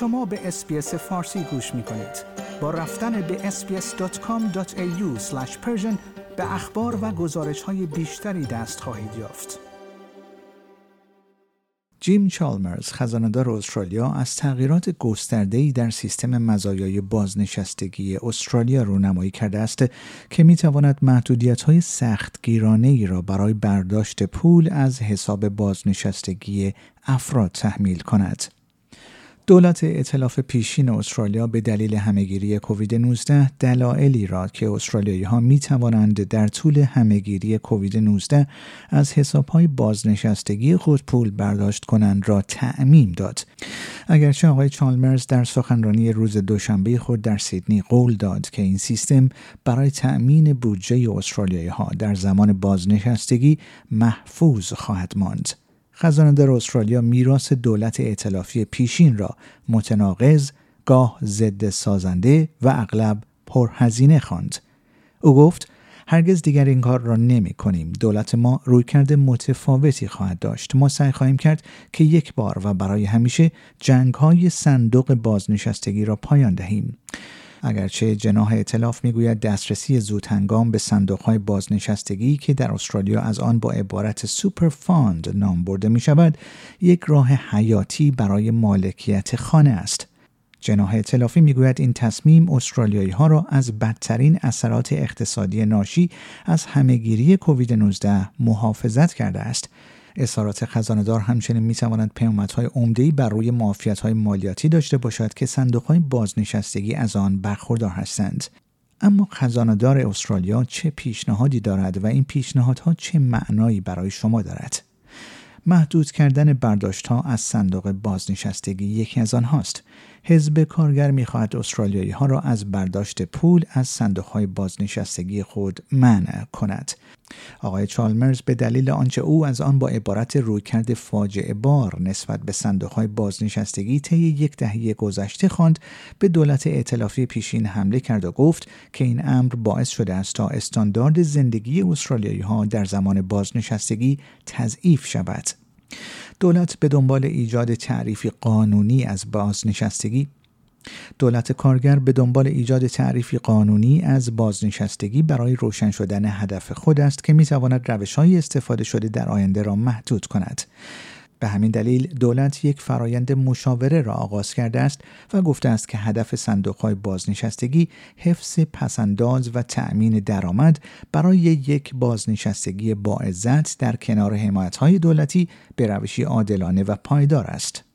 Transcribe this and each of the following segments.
شما به اسپیس فارسی گوش می کنید. با رفتن به sbs.com.au به اخبار و گزارش های بیشتری دست خواهید یافت. جیم چالمرز خزاندار استرالیا از تغییرات گسترده‌ای در سیستم مزایای بازنشستگی استرالیا رونمایی کرده است که می‌تواند محدودیت‌های سختگیرانه ای را برای برداشت پول از حساب بازنشستگی افراد تحمیل کند. دولت اطلاف پیشین استرالیا به دلیل همهگیری کووید 19 دلایلی را که استرالیایی ها می توانند در طول همهگیری کووید 19 از حساب های بازنشستگی خود پول برداشت کنند را تعمیم داد. اگرچه آقای چالمرز در سخنرانی روز دوشنبه خود در سیدنی قول داد که این سیستم برای تأمین بودجه استرالیایی ها در زمان بازنشستگی محفوظ خواهد ماند. خزانه‌دار استرالیا میراث دولت ائتلافی پیشین را متناقض، گاه ضد سازنده و اغلب پرهزینه خواند. او گفت هرگز دیگر این کار را نمی کنیم. دولت ما رویکرد متفاوتی خواهد داشت. ما سعی خواهیم کرد که یک بار و برای همیشه جنگ های صندوق بازنشستگی را پایان دهیم. اگرچه جناح ائتلاف می‌گوید دسترسی زودهنگام به صندوقهای بازنشستگی که در استرالیا از آن با عبارت super fund نام برده می شود یک راه حیاتی برای مالکیت خانه است. جناح اطلافی می‌گوید این تصمیم استرالیایی ها را از بدترین اثرات اقتصادی ناشی از همهگیری کووید 19 محافظت کرده است اظهارات خزانهدار همچنین می تواند پیامدهای عمده‌ای بر روی های مالیاتی داشته باشد که صندوقهای بازنشستگی از آن برخوردار هستند. اما خزانهدار استرالیا چه پیشنهادی دارد و این پیشنهادها چه معنایی برای شما دارد؟ محدود کردن برداشت ها از صندوق بازنشستگی یکی از آنهاست. حزب کارگر می‌خواهد استرالیایی ها را از برداشت پول از صندوق های بازنشستگی خود منع کند. آقای چالمرز به دلیل آنچه او از آن با عبارت رویکرد فاجعه بار نسبت به صندوق های بازنشستگی طی یک دهه گذشته خواند به دولت ائتلافی پیشین حمله کرد و گفت که این امر باعث شده است تا استاندارد زندگی استرالیایی ها در زمان بازنشستگی تضعیف شود. دولت به دنبال ایجاد تعریفی قانونی از بازنشستگی دولت کارگر به دنبال ایجاد تعریفی قانونی از بازنشستگی برای روشن شدن هدف خود است که می‌تواند روش های استفاده شده در آینده را محدود کند. به همین دلیل دولت یک فرایند مشاوره را آغاز کرده است و گفته است که هدف صندوقهای بازنشستگی حفظ پسنداز و تأمین درآمد برای یک بازنشستگی با در کنار حمایتهای دولتی به روشی عادلانه و پایدار است.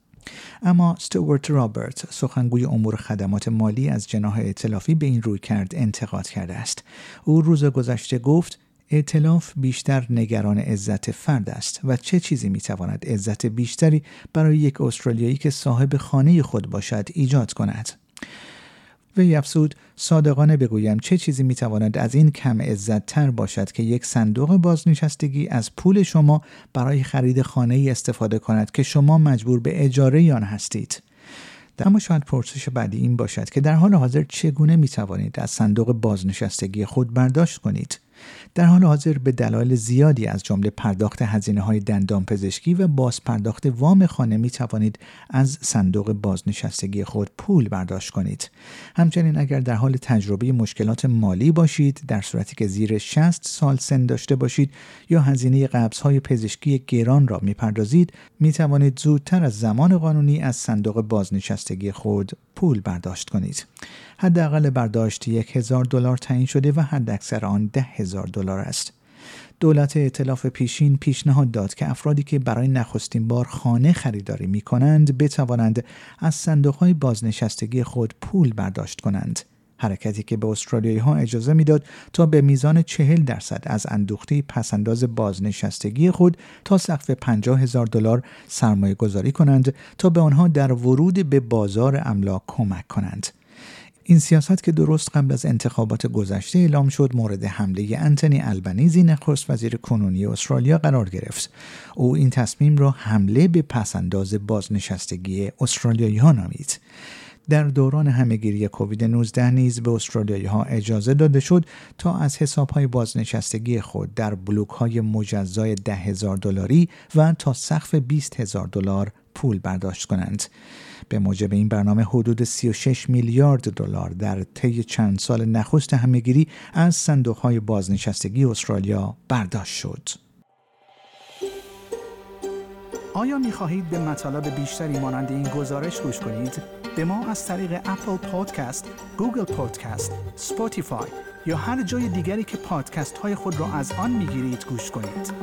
اما ستوارت رابرت سخنگوی امور خدمات مالی از جناح اطلافی به این روی کرد انتقاد کرده است. او روز گذشته گفت ائتلاف بیشتر نگران عزت فرد است و چه چیزی می‌تواند عزت بیشتری برای یک استرالیایی که صاحب خانه خود باشد ایجاد کند؟ وی افزود صادقانه بگویم چه چیزی می‌تواند از این کم عزت تر باشد که یک صندوق بازنشستگی از پول شما برای خرید خانه ای استفاده کند که شما مجبور به اجاره آن هستید. اما شاید پرسش بعدی این باشد که در حال حاضر چگونه می توانید از صندوق بازنشستگی خود برداشت کنید؟ در حال حاضر به دلایل زیادی از جمله پرداخت هزینه های دندان پزشکی و باز پرداخت وام خانه می توانید از صندوق بازنشستگی خود پول برداشت کنید. همچنین اگر در حال تجربه مشکلات مالی باشید در صورتی که زیر 60 سال سن داشته باشید یا هزینه قبض های پزشکی گران را می پردازید می توانید زودتر از زمان قانونی از صندوق بازنشستگی خود پول برداشت کنید. حداقل برداشت یک هزار دلار تعیین شده و حداکثر آن ده هزار دلار است. دولت اطلاف پیشین پیشنهاد داد که افرادی که برای نخستین بار خانه خریداری می کنند بتوانند از صندوق های بازنشستگی خود پول برداشت کنند. حرکتی که به استرالیایی ها اجازه می‌داد تا به میزان چهل درصد از اندوخته پسنداز بازنشستگی خود تا سقف 50 هزار دلار سرمایه گذاری کنند تا به آنها در ورود به بازار املاک کمک کنند. این سیاست که درست قبل از انتخابات گذشته اعلام شد مورد حمله انتنی البنیزی نخست وزیر کنونی استرالیا قرار گرفت. او این تصمیم را حمله به پسنداز بازنشستگی استرالیایی ها نامید. در دوران همهگیری کووید 19 نیز به استرالیایی ها اجازه داده شد تا از حساب های بازنشستگی خود در بلوک های مجزای ده هزار دلاری و تا سقف 20 هزار دلار پول برداشت کنند. به موجب این برنامه حدود 36 میلیارد دلار در طی چند سال نخست همهگیری از صندوقهای بازنشستگی استرالیا برداشت شد. آیا می خواهید به مطالب بیشتری مانند این گزارش گوش کنید؟ به ما از طریق Apple Podcast، Google Podcast، Spotify یا هر جای دیگری که پادکست های خود را از آن می گیرید گوش کنید.